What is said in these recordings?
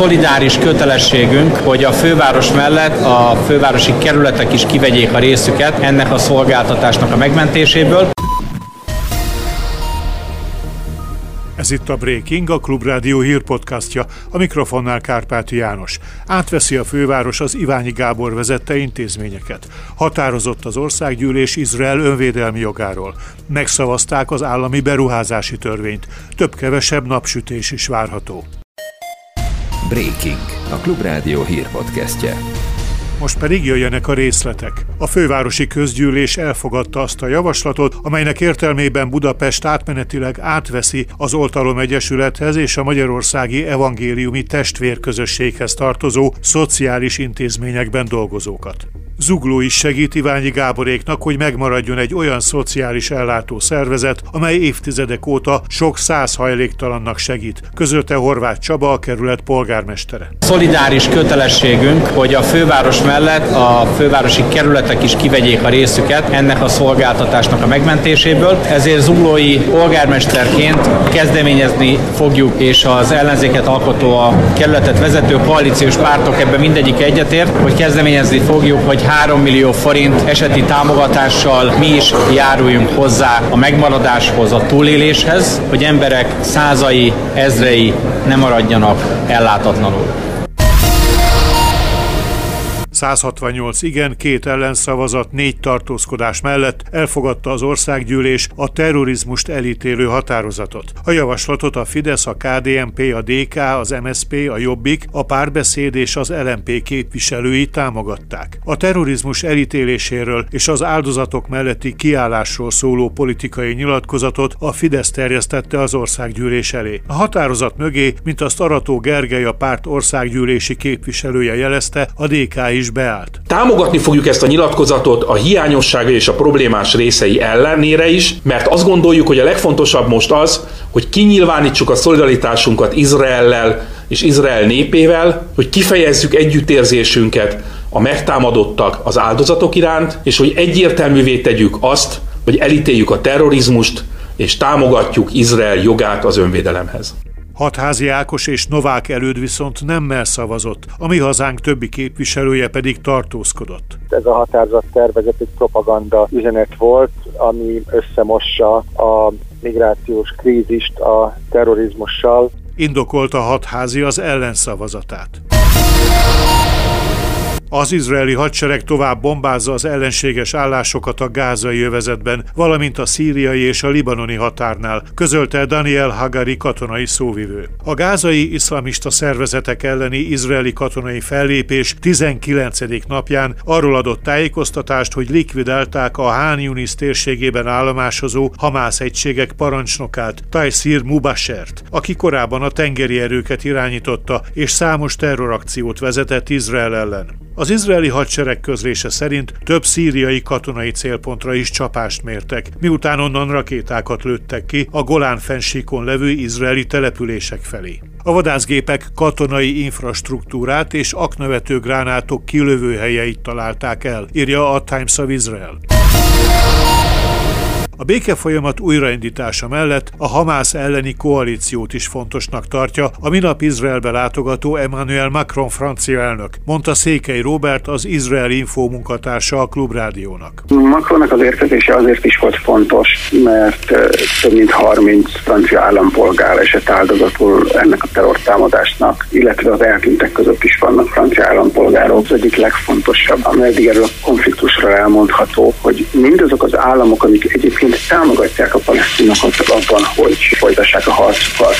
szolidáris kötelességünk, hogy a főváros mellett a fővárosi kerületek is kivegyék a részüket ennek a szolgáltatásnak a megmentéséből. Ez itt a Breaking, a Klubrádió hírpodcastja, a mikrofonnál Kárpáti János. Átveszi a főváros az Iványi Gábor vezette intézményeket. Határozott az országgyűlés Izrael önvédelmi jogáról. Megszavazták az állami beruházási törvényt. Több-kevesebb napsütés is várható. Breaking, a Klubrádió hírpodcastje. Most pedig jöjjenek a részletek. A fővárosi közgyűlés elfogadta azt a javaslatot, amelynek értelmében Budapest átmenetileg átveszi az Oltalom Egyesülethez és a Magyarországi Evangéliumi Testvérközösséghez tartozó szociális intézményekben dolgozókat. Zugló is segít Iványi Gáboréknak, hogy megmaradjon egy olyan szociális ellátó szervezet, amely évtizedek óta sok száz hajléktalannak segít, közölte Horváth Csaba, a kerület polgármestere. Szolidáris kötelességünk, hogy a főváros mellett a fővárosi kerületek is kivegyék a részüket ennek a szolgáltatásnak a megmentéséből. Ezért zuglói polgármesterként kezdeményezni fogjuk, és az ellenzéket alkotó a kerületet vezető koalíciós pártok ebben mindegyik egyetért, hogy kezdeményezni fogjuk, hogy 3 millió forint eseti támogatással mi is járuljunk hozzá a megmaradáshoz, a túléléshez, hogy emberek százai, ezrei ne maradjanak ellátatlanul. 168 igen, két ellenszavazat, négy tartózkodás mellett elfogadta az országgyűlés a terrorizmust elítélő határozatot. A javaslatot a Fidesz, a KDNP, a DK, az MSP, a Jobbik, a Párbeszéd és az LMP képviselői támogatták. A terrorizmus elítéléséről és az áldozatok melletti kiállásról szóló politikai nyilatkozatot a Fidesz terjesztette az országgyűlés elé. A határozat mögé, mint azt Arató Gergely a párt országgyűlési képviselője jelezte, a DK is beállt. Támogatni fogjuk ezt a nyilatkozatot a hiányossága és a problémás részei ellenére is, mert azt gondoljuk, hogy a legfontosabb most az, hogy kinyilvánítsuk a szolidaritásunkat Izraellel és Izrael népével, hogy kifejezzük együttérzésünket a megtámadottak az áldozatok iránt, és hogy egyértelművé tegyük azt, hogy elítéljük a terrorizmust, és támogatjuk Izrael jogát az önvédelemhez. Hatházi Ákos és Novák előd viszont nemmel szavazott, a mi hazánk többi képviselője pedig tartózkodott. Ez a határozat tervezet egy propaganda üzenet volt, ami összemossa a migrációs krízist a terrorizmussal. Indokolta hatházi az ellenszavazatát. Az izraeli hadsereg tovább bombázza az ellenséges állásokat a gázai övezetben, valamint a szíriai és a libanoni határnál, közölte Daniel Hagari katonai szóvivő. A gázai iszlamista szervezetek elleni izraeli katonai fellépés 19. napján arról adott tájékoztatást, hogy likvidálták a Hán Yunis térségében állomásozó Hamász egységek parancsnokát, Taisir Mubashert, aki korábban a tengeri erőket irányította és számos terrorakciót vezetett Izrael ellen. Az izraeli hadsereg közlése szerint több szíriai katonai célpontra is csapást mértek, miután onnan rakétákat lőttek ki a Golán fensíkon levő izraeli települések felé. A vadászgépek katonai infrastruktúrát és aknavető gránátok kilövőhelyeit találták el, írja a Times of Israel. A békefolyamat újraindítása mellett a Hamász elleni koalíciót is fontosnak tartja a minap Izraelbe látogató Emmanuel Macron francia elnök, mondta Székely Robert, az Izrael Info munkatársa a Klubrádiónak. Macronnak az érkezése azért is volt fontos, mert több mint 30 francia állampolgár esett áldozatul ennek a terrortámadásnak, illetve az eltűntek között is vannak francia állampolgárok. Az egyik legfontosabb, amely eddig erről a konfliktusra elmondható, hogy mindazok az államok, amik egyébként támogatják a palesztinokat abban, hogy folytassák a harcukat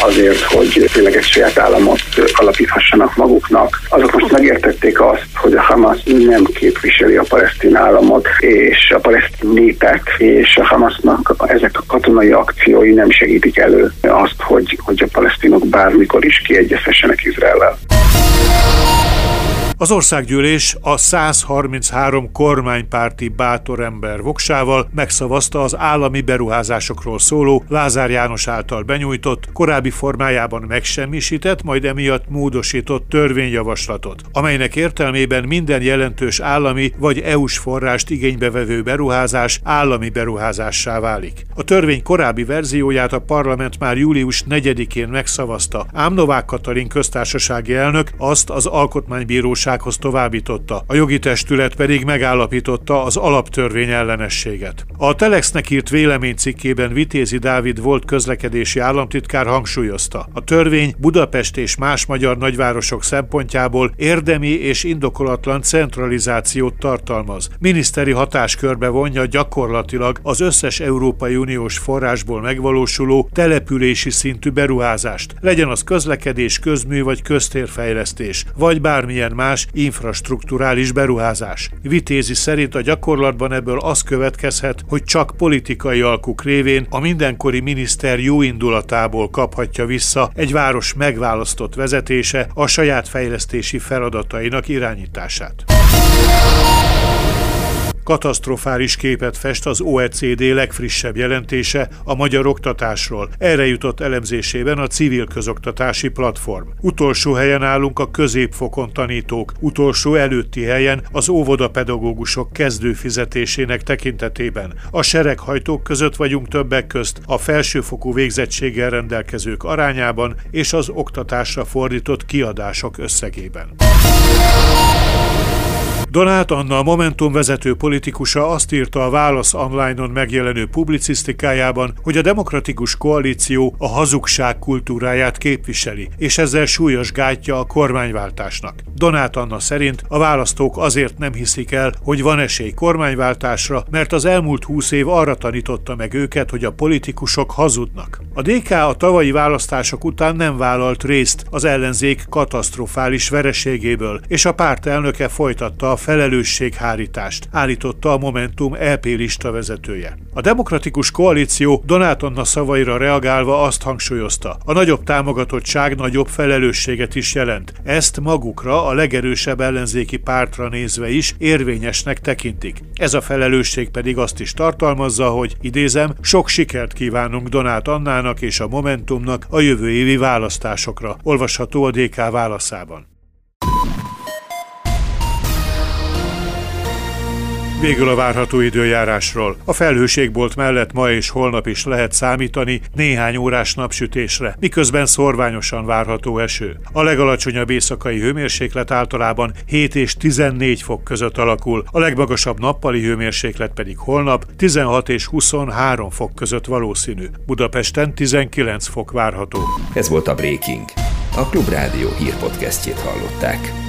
azért, hogy tényleg egy saját államot alapíthassanak maguknak. Azok most megértették azt, hogy a Hamas nem képviseli a palesztin államot, és a palesztin népet, és a Hamasnak ezek a katonai akciói nem segítik elő azt, hogy, hogy a palesztinok bármikor is kiegyezhessenek Izraellel. Az országgyűlés a 133 kormánypárti bátor ember voksával megszavazta az állami beruházásokról szóló Lázár János által benyújtott, korábbi formájában megsemmisített, majd emiatt módosított törvényjavaslatot, amelynek értelmében minden jelentős állami vagy EU-s forrást igénybevevő beruházás állami beruházássá válik. A törvény korábbi verzióját a parlament már július 4-én megszavazta, ám Novák Katalin köztársasági elnök azt az alkotmánybírósághoz továbbította, a jogi testület pedig megállapította az alaptörvény ellenességet. A Telexnek írt véleménycikkében Vitézi Dávid volt közlekedési államtitkár hangsúlyozta. A törvény Budapest és más magyar nagyvárosok szempontjából érdemi és indokolatlan centralizációt tartalmaz. Miniszteri hatáskörbe vonja gyakorlatilag az összes Európai Uniós forrásból megvalósuló települési szintű beruházást, legyen az közlekedés, közmű vagy köztérfejlesztés, vagy bármilyen más infrastruktúrális beruházás. Vitézi szerint a gyakorlatban ebből az következhet, hogy csak politikai alkuk révén a mindenkori miniszter jó indulatából kaphatja vissza egy város megválasztott vezetése a saját fejlesztési feladatainak irányítását. Katasztrofális képet fest az OECD legfrissebb jelentése a magyar oktatásról. Erre jutott elemzésében a civil közoktatási platform. Utolsó helyen állunk a középfokon tanítók, utolsó előtti helyen az óvodapedagógusok kezdőfizetésének tekintetében. A sereghajtók között vagyunk többek közt a felsőfokú végzettséggel rendelkezők arányában és az oktatásra fordított kiadások összegében. Donát Anna, a Momentum vezető politikusa azt írta a Válasz online-on megjelenő publicisztikájában, hogy a demokratikus koalíció a hazugság kultúráját képviseli, és ezzel súlyos gátja a kormányváltásnak. Donát Anna szerint a választók azért nem hiszik el, hogy van esély kormányváltásra, mert az elmúlt húsz év arra tanította meg őket, hogy a politikusok hazudnak. A DK a tavalyi választások után nem vállalt részt az ellenzék katasztrofális vereségéből, és a párt elnöke folytatta a felelősséghárítást, állította a Momentum LP lista vezetője. A demokratikus koalíció Donát Anna szavaira reagálva azt hangsúlyozta, a nagyobb támogatottság nagyobb felelősséget is jelent. Ezt magukra, a legerősebb ellenzéki pártra nézve is érvényesnek tekintik. Ez a felelősség pedig azt is tartalmazza, hogy idézem, sok sikert kívánunk Donát Annának és a Momentumnak a jövő évi választásokra, olvasható a DK válaszában. Végül a várható időjárásról. A felhőségbolt mellett ma és holnap is lehet számítani néhány órás napsütésre, miközben szorványosan várható eső. A legalacsonyabb éjszakai hőmérséklet általában 7 és 14 fok között alakul, a legmagasabb nappali hőmérséklet pedig holnap 16 és 23 fok között valószínű. Budapesten 19 fok várható. Ez volt a Breaking. A Klubrádió hírpodcastjét hallották.